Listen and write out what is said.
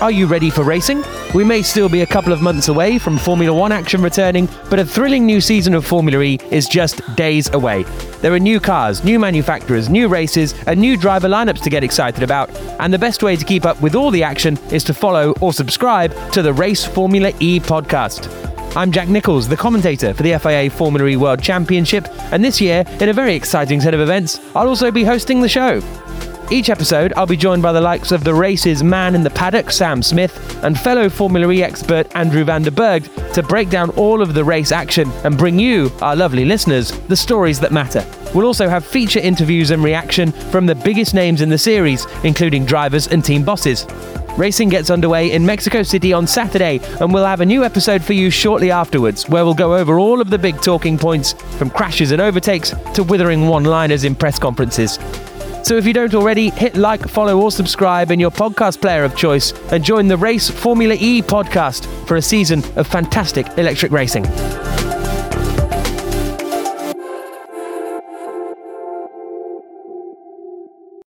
Are you ready for racing? We may still be a couple of months away from Formula One action returning, but a thrilling new season of Formula E is just days away. There are new cars, new manufacturers, new races, and new driver lineups to get excited about, and the best way to keep up with all the action is to follow or subscribe to the Race Formula E podcast. I'm Jack Nicholls, the commentator for the FIA Formula E World Championship, and this year, in a very exciting set of events, I'll also be hosting the show. Each episode, I'll be joined by the likes of the race's man in the paddock, Sam Smith, and fellow Formula E expert Andrew van der Berg to break down all of the race action and bring you, our lovely listeners, the stories that matter. We'll also have feature interviews and reaction from the biggest names in the series, including drivers and team bosses. Racing gets underway in Mexico City on Saturday, and we'll have a new episode for you shortly afterwards, where we'll go over all of the big talking points from crashes and overtakes to withering one liners in press conferences. So if you don't already, hit like, follow, or subscribe in your podcast player of choice and join the Race Formula E podcast for a season of fantastic electric racing.